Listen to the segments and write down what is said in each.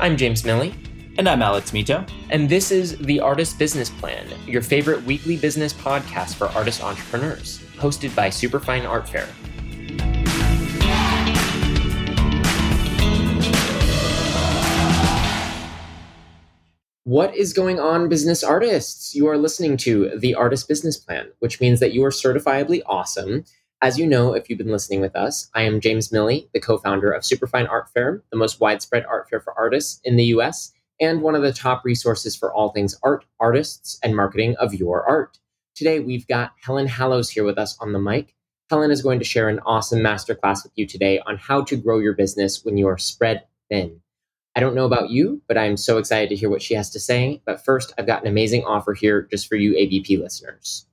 I'm James Miille. And I'm Alex Mitow. And this is The Artist Business Plan, your favorite weekly business podcast for artist entrepreneurs, hosted by Superfine Art Fair. What is going on, business artists? You are listening to The Artist Business Plan, which means that you are certifiably awesome. As you know, if you've been listening with us, I am James Miille, the co founder of Superfine Art Fair, the most widespread art fair for artists in the US, and one of the top resources for all things art, artists, and marketing of your art. Today, we've got Helen Hallows here with us on the mic. Helen is going to share an awesome masterclass with you today on how to grow your business when you are spread thin. I don't know about you, but I'm so excited to hear what she has to say. But first, I've got an amazing offer here just for you ABP listeners.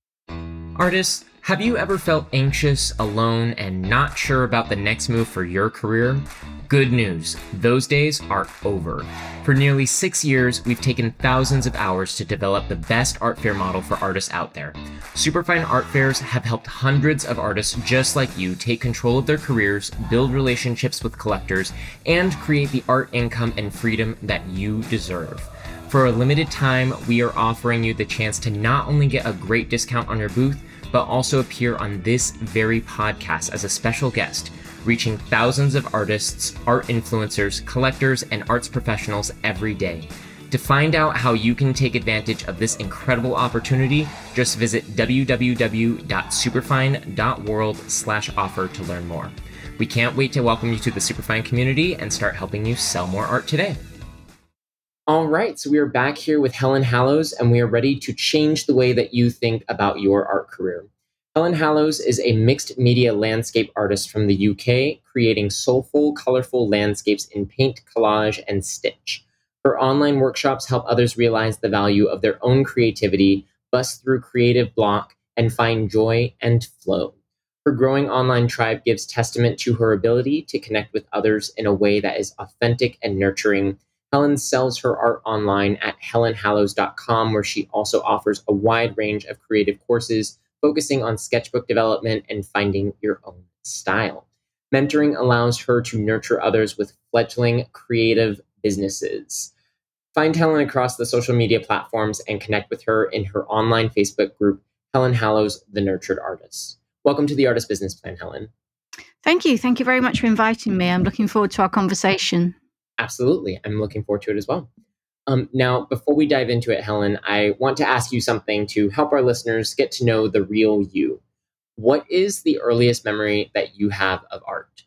Artists, have you ever felt anxious, alone, and not sure about the next move for your career? Good news, those days are over. For nearly six years, we've taken thousands of hours to develop the best art fair model for artists out there. Superfine Art Fairs have helped hundreds of artists just like you take control of their careers, build relationships with collectors, and create the art income and freedom that you deserve. For a limited time, we are offering you the chance to not only get a great discount on your booth, but also appear on this very podcast as a special guest, reaching thousands of artists, art influencers, collectors, and arts professionals every day. To find out how you can take advantage of this incredible opportunity, just visit www.superfine.world/offer to learn more. We can't wait to welcome you to the Superfine community and start helping you sell more art today. All right, so we are back here with Helen Hallows, and we are ready to change the way that you think about your art career. Helen Hallows is a mixed media landscape artist from the UK, creating soulful, colorful landscapes in paint, collage, and stitch. Her online workshops help others realize the value of their own creativity, bust through creative block, and find joy and flow. Her growing online tribe gives testament to her ability to connect with others in a way that is authentic and nurturing Helen sells her art online at helenhallows.com, where she also offers a wide range of creative courses focusing on sketchbook development and finding your own style. Mentoring allows her to nurture others with fledgling creative businesses. Find Helen across the social media platforms and connect with her in her online Facebook group, Helen Hallows, the Nurtured Artist. Welcome to the Artist Business Plan, Helen. Thank you. Thank you very much for inviting me. I'm looking forward to our conversation. Absolutely. I'm looking forward to it as well. Um, now, before we dive into it, Helen, I want to ask you something to help our listeners get to know the real you. What is the earliest memory that you have of art?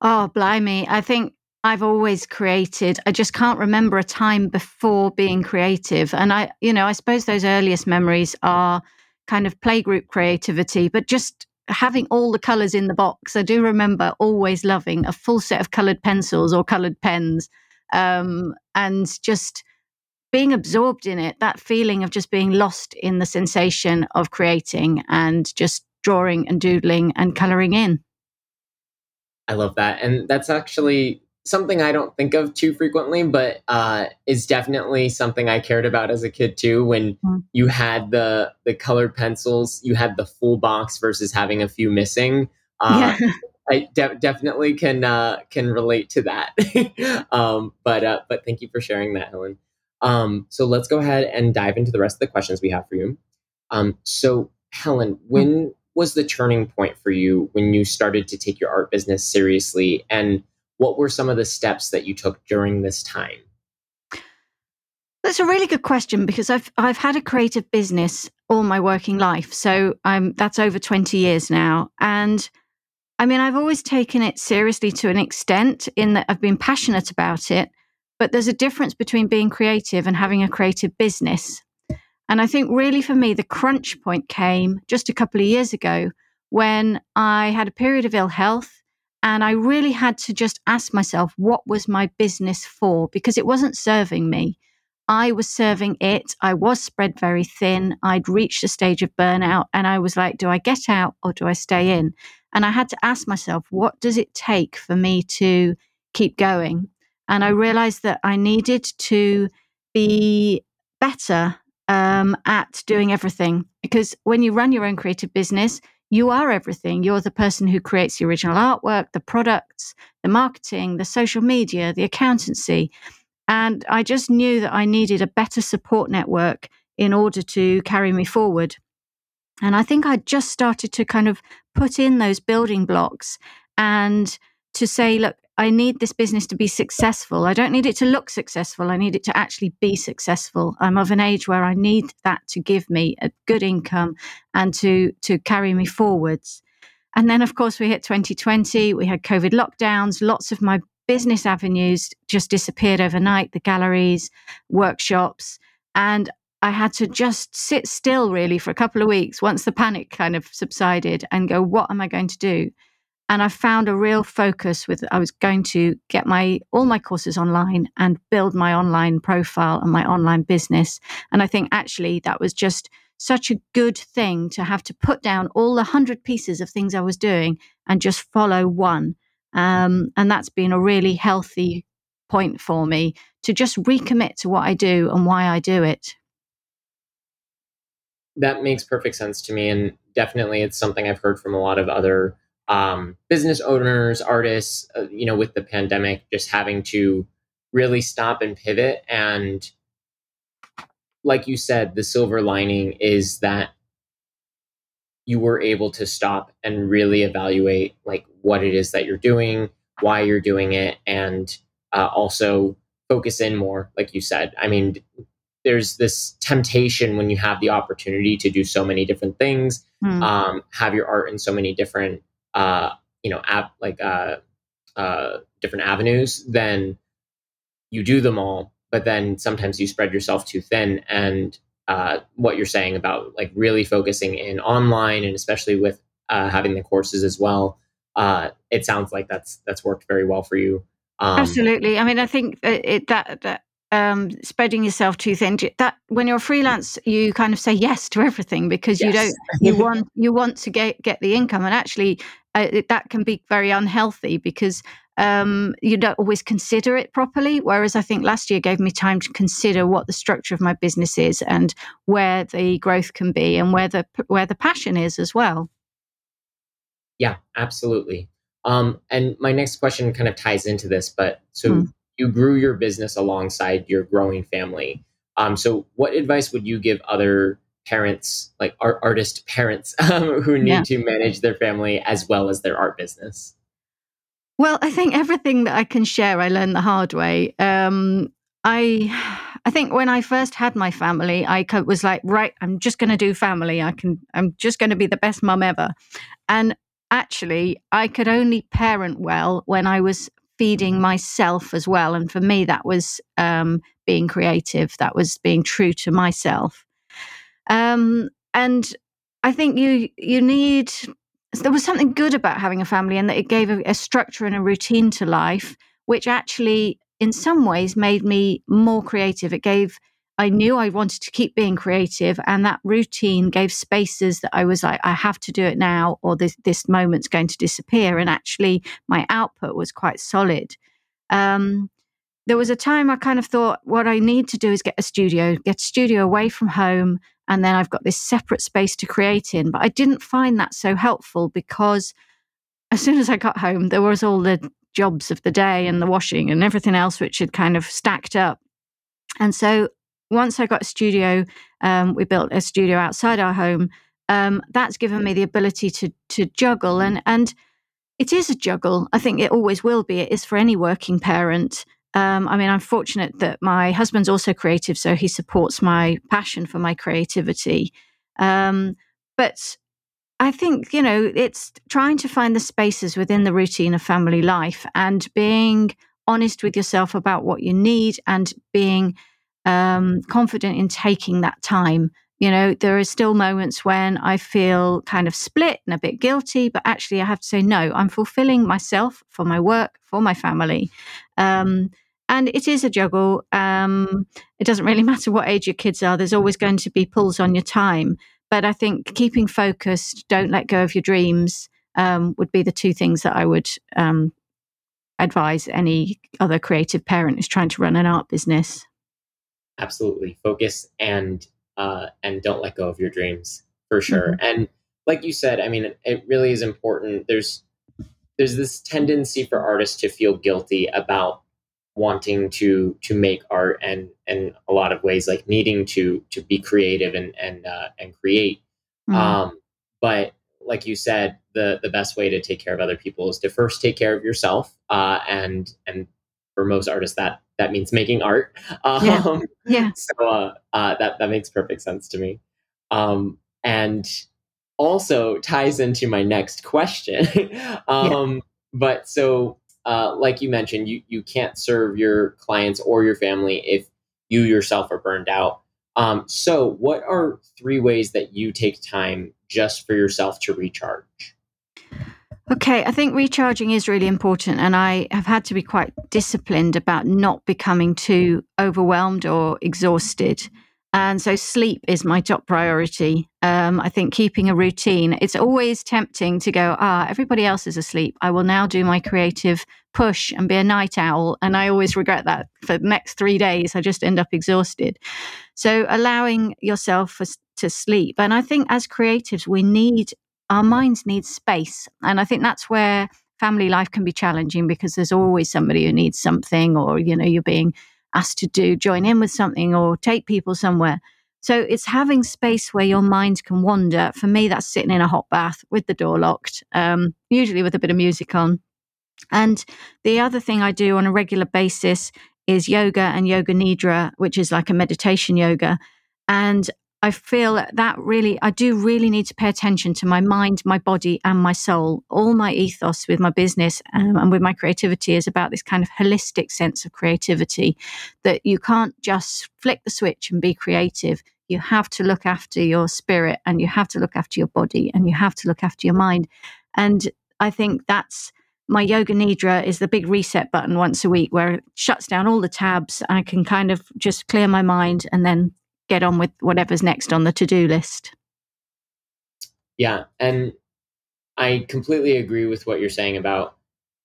Oh, blimey. I think I've always created. I just can't remember a time before being creative. And I, you know, I suppose those earliest memories are kind of playgroup creativity, but just having all the colors in the box. I do remember always loving a full set of colored pencils or colored pens um, and just being absorbed in it, that feeling of just being lost in the sensation of creating and just drawing and doodling and coloring in. I love that. And that's actually something I don't think of too frequently, but uh, is definitely something I cared about as a kid too. When mm. you had the the colored pencils, you had the full box versus having a few missing. Uh, yeah. I de- definitely can uh, can relate to that. um, but uh, but thank you for sharing that, Helen. Um, so let's go ahead and dive into the rest of the questions we have for you. Um, so Helen, when mm. was the turning point for you when you started to take your art business seriously and what were some of the steps that you took during this time? That's a really good question because I've I've had a creative business all my working life. So I'm that's over 20 years now. And I mean, I've always taken it seriously to an extent in that I've been passionate about it, but there's a difference between being creative and having a creative business. And I think really for me, the crunch point came just a couple of years ago when I had a period of ill health and I really had to just ask myself, what was my business for? Because it wasn't serving me. I was serving it. I was spread very thin. I'd reached a stage of burnout. And I was like, do I get out or do I stay in? And I had to ask myself, what does it take for me to keep going? And I realized that I needed to be better um, at doing everything. Because when you run your own creative business, you are everything. You're the person who creates the original artwork, the products, the marketing, the social media, the accountancy. And I just knew that I needed a better support network in order to carry me forward. And I think I just started to kind of put in those building blocks and to say, look, I need this business to be successful. I don't need it to look successful. I need it to actually be successful. I'm of an age where I need that to give me a good income and to to carry me forwards. And then of course we hit 2020, we had COVID lockdowns, lots of my business avenues just disappeared overnight, the galleries, workshops, and I had to just sit still really for a couple of weeks once the panic kind of subsided and go, what am I going to do? And I found a real focus with I was going to get my all my courses online and build my online profile and my online business. And I think actually that was just such a good thing to have to put down all the hundred pieces of things I was doing and just follow one. Um, and that's been a really healthy point for me to just recommit to what I do and why I do it that makes perfect sense to me. And definitely it's something I've heard from a lot of other um, business owners, artists, uh, you know, with the pandemic, just having to really stop and pivot. And like you said, the silver lining is that you were able to stop and really evaluate like what it is that you're doing, why you're doing it, and uh, also focus in more, like you said. I mean, there's this temptation when you have the opportunity to do so many different things, mm. um, have your art in so many different, uh, you know, app like uh, uh, different avenues, then you do them all. But then sometimes you spread yourself too thin, and uh, what you're saying about like really focusing in online, and especially with uh, having the courses as well, uh, it sounds like that's that's worked very well for you. Um, Absolutely. I mean, I think it, that that um, spreading yourself too thin. That when you're freelance, you kind of say yes to everything because yes. you don't you want you want to get get the income, and actually uh, that can be very unhealthy because um, you don't always consider it properly. Whereas I think last year gave me time to consider what the structure of my business is and where the growth can be and where the where the passion is as well. Yeah, absolutely. Um, and my next question kind of ties into this, but so. Mm you grew your business alongside your growing family. Um, so, what advice would you give other parents, like art artist parents, um, who need yeah. to manage their family as well as their art business? Well, I think everything that I can share, I learned the hard way. Um, I, I think when I first had my family, I was like, right, I'm just going to do family. I can, I'm just going to be the best mum ever. And actually, I could only parent well when I was feeding myself as well. And for me, that was um, being creative. That was being true to myself. Um, and I think you you need. There was something good about having a family, and that it gave a, a structure and a routine to life, which actually, in some ways, made me more creative. It gave I knew I wanted to keep being creative, and that routine gave spaces that I was like, I have to do it now, or this this moment's going to disappear. And actually, my output was quite solid. Um, there was a time I kind of thought, what I need to do is get a studio, get a studio away from home, and then I've got this separate space to create in. But I didn't find that so helpful because as soon as I got home, there was all the jobs of the day and the washing and everything else which had kind of stacked up. And so once I got a studio, um, we built a studio outside our home. Um, that's given me the ability to to juggle, and and it is a juggle. I think it always will be. It is for any working parent. Um, I mean, I'm fortunate that my husband's also creative, so he supports my passion for my creativity. Um, but I think, you know, it's trying to find the spaces within the routine of family life and being honest with yourself about what you need and being um, confident in taking that time. You know, there are still moments when I feel kind of split and a bit guilty, but actually I have to say, no, I'm fulfilling myself for my work, for my family. Um, and it is a juggle. Um, it doesn't really matter what age your kids are, there's always going to be pulls on your time. But I think keeping focused, don't let go of your dreams, um, would be the two things that I would um, advise any other creative parent who's trying to run an art business absolutely focus and uh, and don't let go of your dreams for sure. Mm-hmm. And like you said, I mean, it really is important. There's there's this tendency for artists to feel guilty about wanting to to make art and and a lot of ways like needing to to be creative and and uh, and create mm. um but like you said the the best way to take care of other people is to first take care of yourself uh and and for most artists that that means making art um yeah, yeah. so uh, uh that that makes perfect sense to me um and also ties into my next question um yeah. but so uh, like you mentioned, you, you can't serve your clients or your family if you yourself are burned out. Um, so, what are three ways that you take time just for yourself to recharge? Okay, I think recharging is really important. And I have had to be quite disciplined about not becoming too overwhelmed or exhausted. And so sleep is my top priority. Um, I think keeping a routine, it's always tempting to go, ah, everybody else is asleep. I will now do my creative push and be a night owl. And I always regret that for the next three days. I just end up exhausted. So allowing yourself for, to sleep. And I think as creatives, we need, our minds need space. And I think that's where family life can be challenging because there's always somebody who needs something or, you know, you're being asked to do, join in with something or take people somewhere. So it's having space where your mind can wander. For me, that's sitting in a hot bath with the door locked, um, usually with a bit of music on. And the other thing I do on a regular basis is yoga and yoga nidra, which is like a meditation yoga. And I feel that really, I do really need to pay attention to my mind, my body, and my soul. All my ethos with my business um, and with my creativity is about this kind of holistic sense of creativity that you can't just flick the switch and be creative. You have to look after your spirit and you have to look after your body and you have to look after your mind. And I think that's my yoga nidra is the big reset button once a week where it shuts down all the tabs. I can kind of just clear my mind and then get on with whatever's next on the to-do list. Yeah, and I completely agree with what you're saying about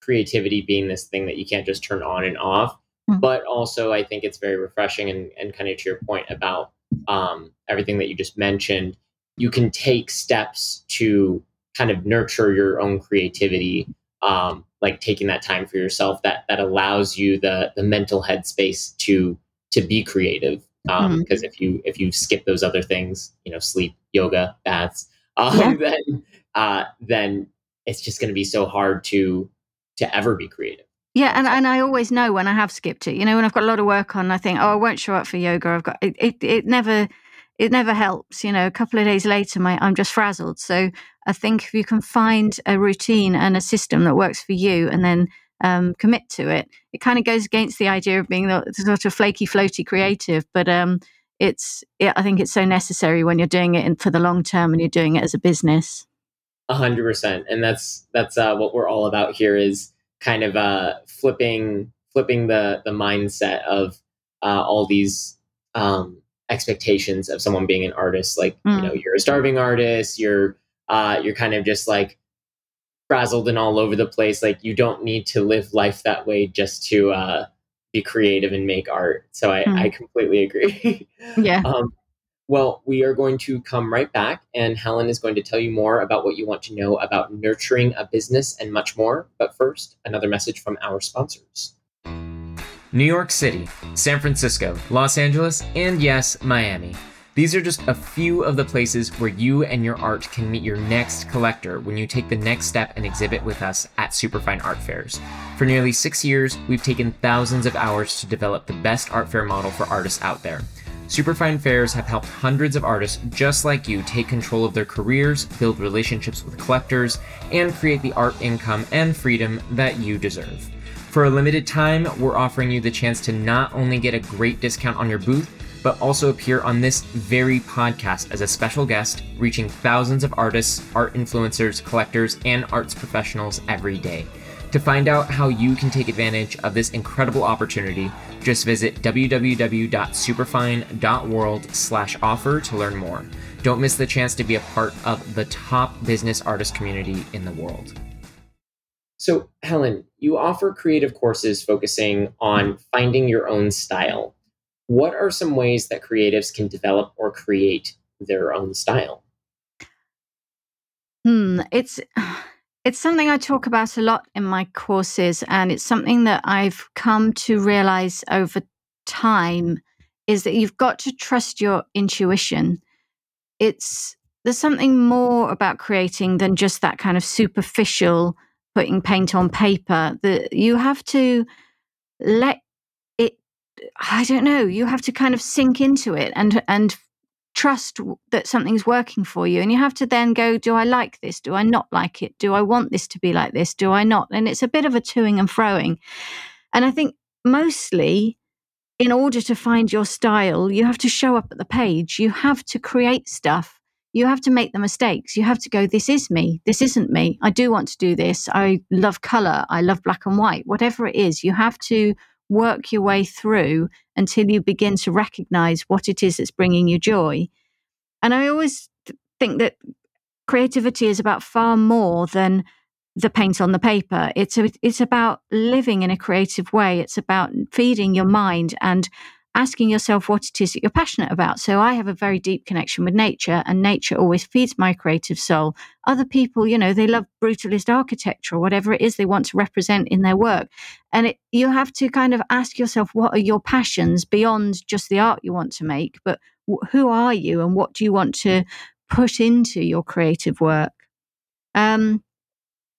creativity being this thing that you can't just turn on and off. Mm-hmm. But also, I think it's very refreshing and, and kind of to your point about um, everything that you just mentioned. You can take steps to kind of nurture your own creativity, um, like taking that time for yourself that that allows you the the mental headspace to to be creative because um, mm-hmm. if you if you skip those other things, you know, sleep, yoga, baths, um, yeah. then uh, then it's just going to be so hard to to ever be creative. Yeah, and, and I always know when I have skipped it. You know, when I've got a lot of work on, I think, oh, I won't show up for yoga. I've got it. It, it never it never helps. You know, a couple of days later, my I'm just frazzled. So I think if you can find a routine and a system that works for you, and then um, commit to it. It kind of goes against the idea of being the, sort of flaky, floaty creative, but um, it's it, I think it's so necessary when you're doing it in, for the long term and you're doing it as a business. A hundred percent, and that's that's uh, what we're all about here is kind of uh, flipping flipping the the mindset of uh, all these um, expectations of someone being an artist. Like mm. you know, you're a starving artist. You're uh, you're kind of just like frazzled and all over the place. Like you don't need to live life that way just to uh, be creative and make art. So I, mm. I completely agree. yeah. Um, well, we are going to come right back, and Helen is going to tell you more about what you want to know about nurturing a business and much more. But first, another message from our sponsors. New York City, San Francisco, Los Angeles, and yes, Miami. These are just a few of the places where you and your art can meet your next collector when you take the next step and exhibit with us at Superfine Art Fairs. For nearly six years, we've taken thousands of hours to develop the best art fair model for artists out there. Superfine Fairs have helped hundreds of artists just like you take control of their careers, build relationships with collectors, and create the art income and freedom that you deserve. For a limited time, we're offering you the chance to not only get a great discount on your booth, but also appear on this very podcast as a special guest, reaching thousands of artists, art influencers, collectors, and arts professionals every day. To find out how you can take advantage of this incredible opportunity, just visit www.superfine.world/offer to learn more. Don't miss the chance to be a part of the top business artist community in the world. So, Helen, you offer creative courses focusing on finding your own style what are some ways that creatives can develop or create their own style? Hmm, it's it's something I talk about a lot in my courses, and it's something that I've come to realize over time is that you've got to trust your intuition. It's there's something more about creating than just that kind of superficial putting paint on paper. That you have to let. I don't know. You have to kind of sink into it and and trust that something's working for you. And you have to then go, do I like this? Do I not like it? Do I want this to be like this? Do I not? And it's a bit of a toing and froing. And I think mostly in order to find your style, you have to show up at the page. You have to create stuff. You have to make the mistakes. You have to go, this is me. This isn't me. I do want to do this. I love color. I love black and white. Whatever it is, you have to work your way through until you begin to recognize what it is that's bringing you joy. And I always think that creativity is about far more than the paint on the paper. It's a, it's about living in a creative way. It's about feeding your mind and asking yourself what it is that you're passionate about. So I have a very deep connection with nature, and nature always feeds my creative soul. Other people, you know, they love brutalist architecture or whatever it is they want to represent in their work. And it, you have to kind of ask yourself, what are your passions beyond just the art you want to make? But who are you and what do you want to put into your creative work? Um,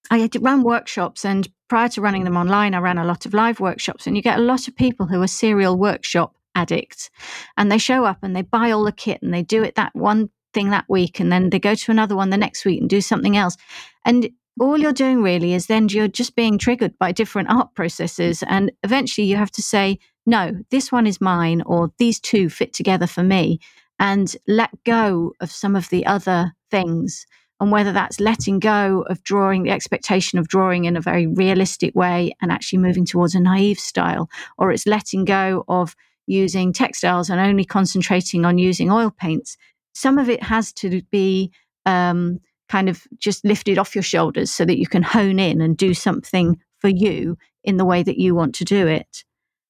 I ran workshops, and prior to running them online, I ran a lot of live workshops, and you get a lot of people who are serial workshop addicts and they show up and they buy all the kit and they do it that one thing that week and then they go to another one the next week and do something else. And all you're doing really is then you're just being triggered by different art processes and eventually you have to say no this one is mine or these two fit together for me and let go of some of the other things. And whether that's letting go of drawing the expectation of drawing in a very realistic way and actually moving towards a naive style or it's letting go of using textiles and only concentrating on using oil paints. Some of it has to be um, kind of just lifted off your shoulders so that you can hone in and do something for you in the way that you want to do it.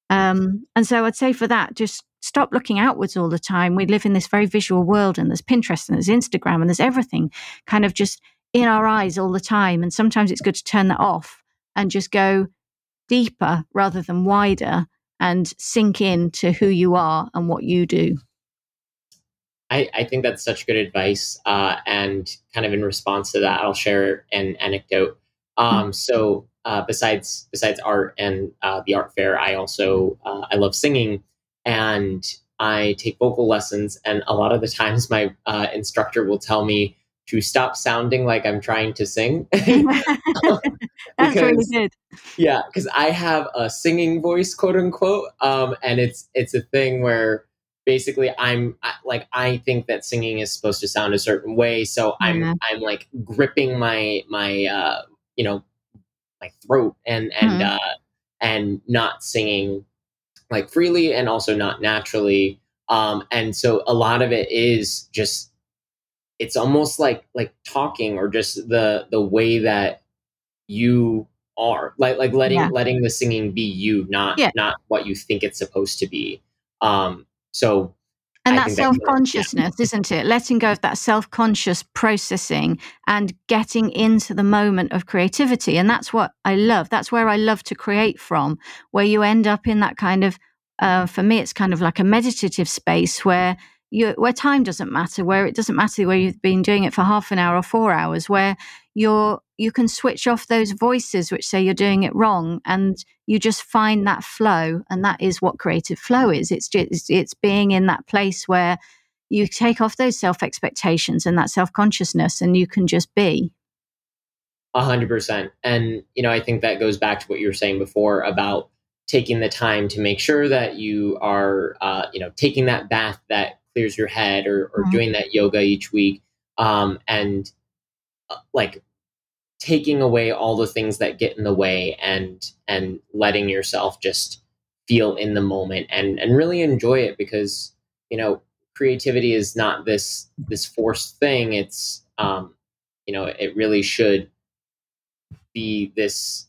Um, and so I'd say for that, just stop looking outwards all the time. We live in this very visual world, and there's Pinterest and there's Instagram and there's everything kind of just in our eyes all the time. And sometimes it's good to turn that off and just go deeper rather than wider and sink in to who you are and what you do. I, I think that's such good advice. Uh, and kind of in response to that, I'll share an anecdote. Um, mm-hmm. So uh, besides besides art and uh, the art fair, I also uh, I love singing, and I take vocal lessons. And a lot of the times, my uh, instructor will tell me to stop sounding like I'm trying to sing. That's really good. Yeah, because I have a singing voice, quote unquote, um, and it's it's a thing where basically I'm like I think that singing is supposed to sound a certain way, so I'm mm-hmm. I'm like gripping my my uh, you know my throat and and mm-hmm. uh, and not singing like freely and also not naturally. Um, and so a lot of it is just it's almost like like talking or just the the way that you are like like letting yeah. letting the singing be you not yeah. not what you think it's supposed to be um so and that self consciousness, yeah. isn't it? Letting go of that self conscious processing and getting into the moment of creativity. And that's what I love. That's where I love to create from, where you end up in that kind of, uh, for me, it's kind of like a meditative space where you, where time doesn't matter, where it doesn't matter where you've been doing it for half an hour or four hours, where you're you can switch off those voices which say you're doing it wrong, and you just find that flow, and that is what creative flow is. It's just it's being in that place where you take off those self expectations and that self consciousness, and you can just be. A hundred percent, and you know I think that goes back to what you were saying before about taking the time to make sure that you are uh, you know taking that bath that clears your head or, or mm-hmm. doing that yoga each week um, and uh, like taking away all the things that get in the way and and letting yourself just feel in the moment and and really enjoy it because you know creativity is not this this forced thing it's um you know it really should be this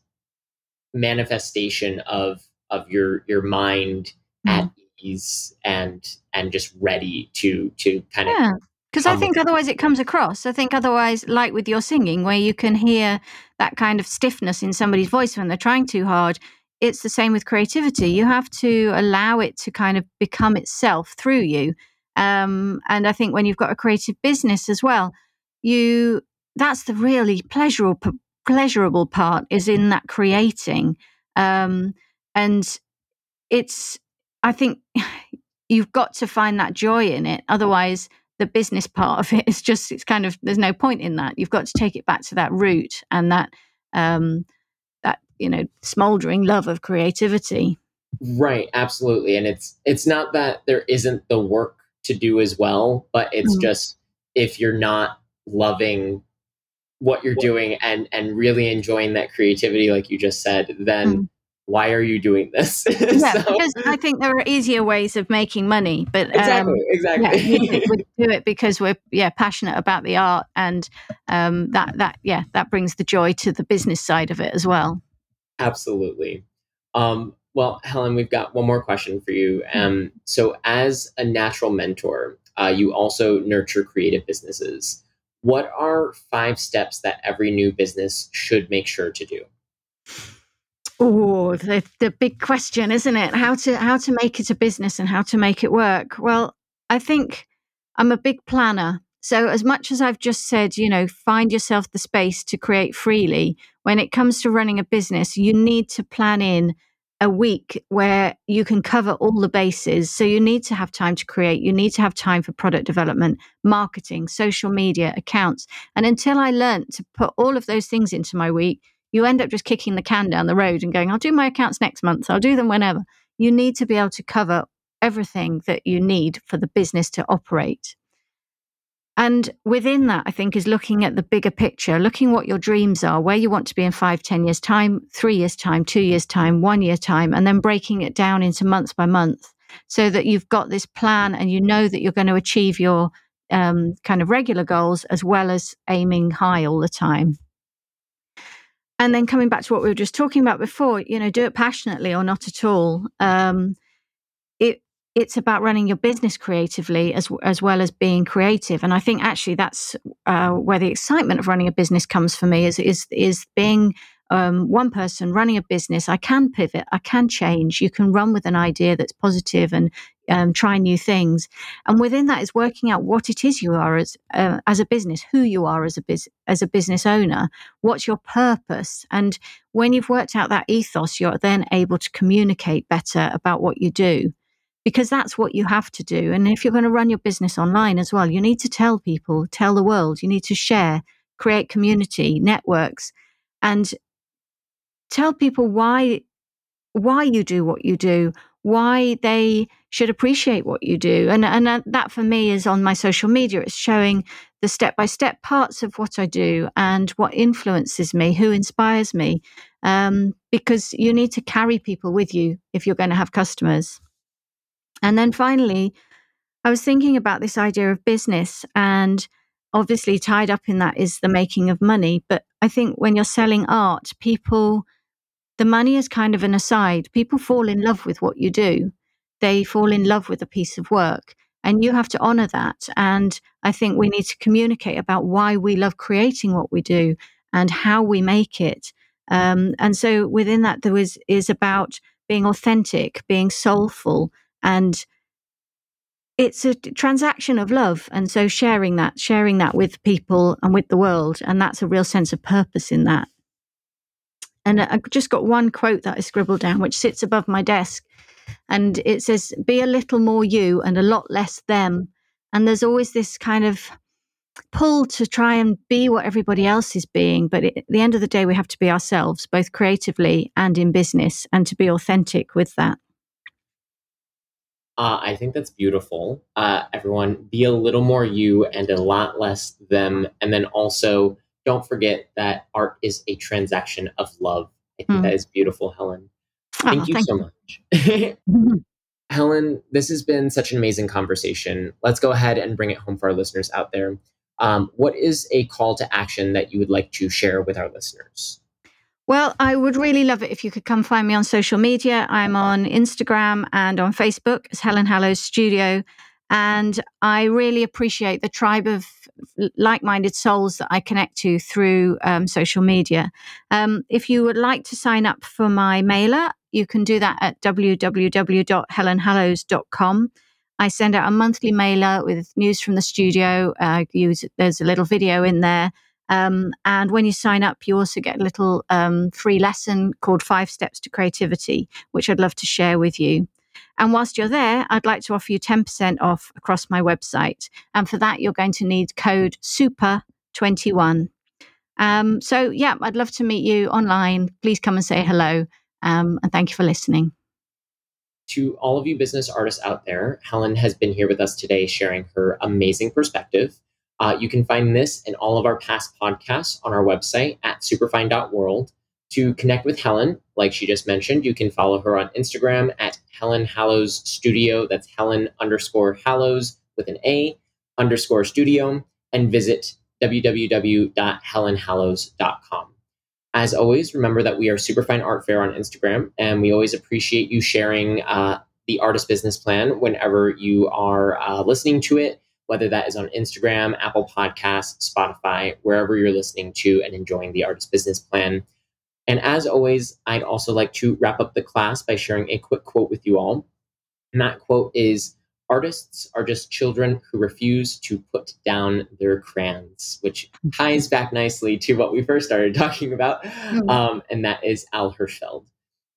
manifestation of of your your mind mm-hmm. at ease and and just ready to to kind of Because I think otherwise it comes across. I think otherwise, like with your singing, where you can hear that kind of stiffness in somebody's voice when they're trying too hard, it's the same with creativity. You have to allow it to kind of become itself through you. Um, and I think when you've got a creative business as well, you that's the really pleasurable pleasurable part is in that creating. Um, and it's I think you've got to find that joy in it. Otherwise, the business part of it is just it's kind of there's no point in that. You've got to take it back to that root and that um, that you know smoldering love of creativity. Right, absolutely. And it's it's not that there isn't the work to do as well, but it's mm. just if you're not loving what you're doing and and really enjoying that creativity like you just said, then mm why are you doing this? yeah, so, because I think there are easier ways of making money, but exactly, um, exactly. Yeah, we do it because we're yeah passionate about the art, and um, that that yeah that brings the joy to the business side of it as well. Absolutely. Um, well, Helen, we've got one more question for you. Mm-hmm. Um, so, as a natural mentor, uh, you also nurture creative businesses. What are five steps that every new business should make sure to do? Oh, the, the big question, isn't it? How to how to make it a business and how to make it work. Well, I think I'm a big planner. So as much as I've just said, you know, find yourself the space to create freely, when it comes to running a business, you need to plan in a week where you can cover all the bases. So you need to have time to create, you need to have time for product development, marketing, social media, accounts. And until I learned to put all of those things into my week, you end up just kicking the can down the road and going, I'll do my accounts next month. I'll do them whenever. You need to be able to cover everything that you need for the business to operate. And within that, I think, is looking at the bigger picture, looking what your dreams are, where you want to be in five, ten years' time, three years' time, two years' time, one year time, and then breaking it down into month by month so that you've got this plan and you know that you're going to achieve your um, kind of regular goals as well as aiming high all the time. And then coming back to what we were just talking about before, you know, do it passionately or not at all. Um, it it's about running your business creatively as as well as being creative. And I think actually that's uh, where the excitement of running a business comes for me is is is being um, one person running a business, I can pivot, I can change. You can run with an idea that's positive and um, try new things. And within that is working out what it is you are as uh, as a business, who you are as a biz- as a business owner, what's your purpose, and when you've worked out that ethos, you're then able to communicate better about what you do. Because that's what you have to do. And if you're going to run your business online as well, you need to tell people, tell the world, you need to share, create community, networks. And tell people why why you do what you do, why they should appreciate what you do. And, and that for me is on my social media. It's showing the step by step parts of what I do and what influences me, who inspires me. Um, because you need to carry people with you if you're going to have customers. And then finally, I was thinking about this idea of business and obviously tied up in that is the making of money. But I think when you're selling art, people the money is kind of an aside. People fall in love with what you do, they fall in love with a piece of work. And you have to honor that. And I think we need to communicate about why we love creating what we do and how we make it. Um, and so within that, there is, is about being authentic, being soulful, and it's a transaction of love. And so sharing that, sharing that with people and with the world. And that's a real sense of purpose in that. And I just got one quote that I scribbled down, which sits above my desk. And it says, Be a little more you and a lot less them. And there's always this kind of pull to try and be what everybody else is being. But at the end of the day, we have to be ourselves, both creatively and in business, and to be authentic with that. Uh, I think that's beautiful. Uh, everyone, be a little more you and a lot less them. And then also don't forget that art is a transaction of love. I think mm. that is beautiful, Helen. Thank oh, you thank so you. much. Helen, this has been such an amazing conversation. Let's go ahead and bring it home for our listeners out there. Um, what is a call to action that you would like to share with our listeners? Well, I would really love it if you could come find me on social media. I'm on Instagram and on Facebook as Helen Hallows Studio. And I really appreciate the tribe of like minded souls that I connect to through um, social media. Um, if you would like to sign up for my mailer, you can do that at www.helenhallows.com. I send out a monthly mailer with news from the studio. Uh, use, there's a little video in there. Um, and when you sign up, you also get a little um, free lesson called Five Steps to Creativity, which I'd love to share with you. And whilst you're there, I'd like to offer you 10% off across my website. And for that, you're going to need code SUPER21. Um, so, yeah, I'd love to meet you online. Please come and say hello. Um, and thank you for listening. To all of you business artists out there, Helen has been here with us today sharing her amazing perspective. Uh, you can find this and all of our past podcasts on our website at superfine.world. To connect with Helen, like she just mentioned, you can follow her on Instagram at Helen Hallows Studio. That's Helen underscore Hallows with an A underscore studio and visit www.helenhallows.com. As always, remember that we are Superfine Art Fair on Instagram, and we always appreciate you sharing uh, the artist business plan whenever you are uh, listening to it, whether that is on Instagram, Apple Podcasts, Spotify, wherever you're listening to and enjoying the artist business plan. And as always, I'd also like to wrap up the class by sharing a quick quote with you all. And that quote is Artists are just children who refuse to put down their crayons, which ties back nicely to what we first started talking about. Mm-hmm. Um, and that is Al Hirschfeld.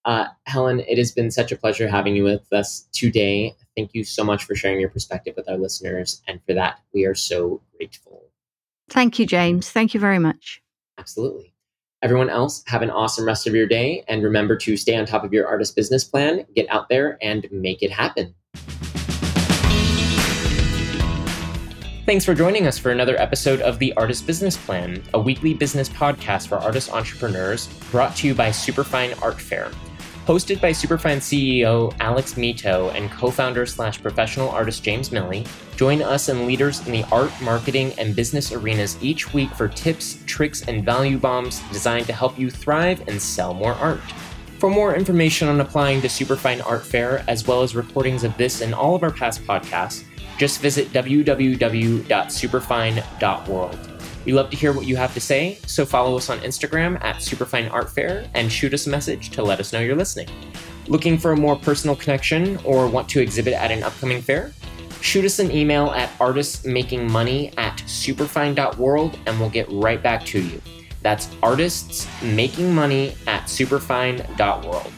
Uh, Helen, it has been such a pleasure having you with us today. Thank you so much for sharing your perspective with our listeners. And for that, we are so grateful. Thank you, James. Thank you very much. Absolutely. Everyone else, have an awesome rest of your day. And remember to stay on top of your artist business plan, get out there and make it happen. Thanks for joining us for another episode of The Artist Business Plan, a weekly business podcast for artist entrepreneurs brought to you by Superfine Art Fair. Hosted by Superfine CEO Alex Mitow and co founder slash professional artist James Miille, join us and leaders in the art, marketing, and business arenas each week for tips, tricks, and value bombs designed to help you thrive and sell more art. For more information on applying to Superfine Art Fair, as well as recordings of this and all of our past podcasts, just visit www.superfine.world. We love to hear what you have to say, so follow us on Instagram at Superfine Art Fair and shoot us a message to let us know you're listening. Looking for a more personal connection or want to exhibit at an upcoming fair? Shoot us an email at artistsmakingmoney at superfine.world and we'll get right back to you. That's artistsmakingmoney at superfine.world.